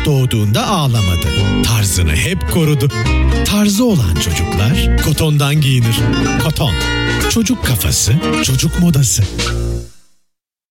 çocuk doğduğunda ağlamadı. Tarzını hep korudu. Tarzı olan çocuklar kotondan giyinir. Koton. Çocuk kafası, çocuk modası.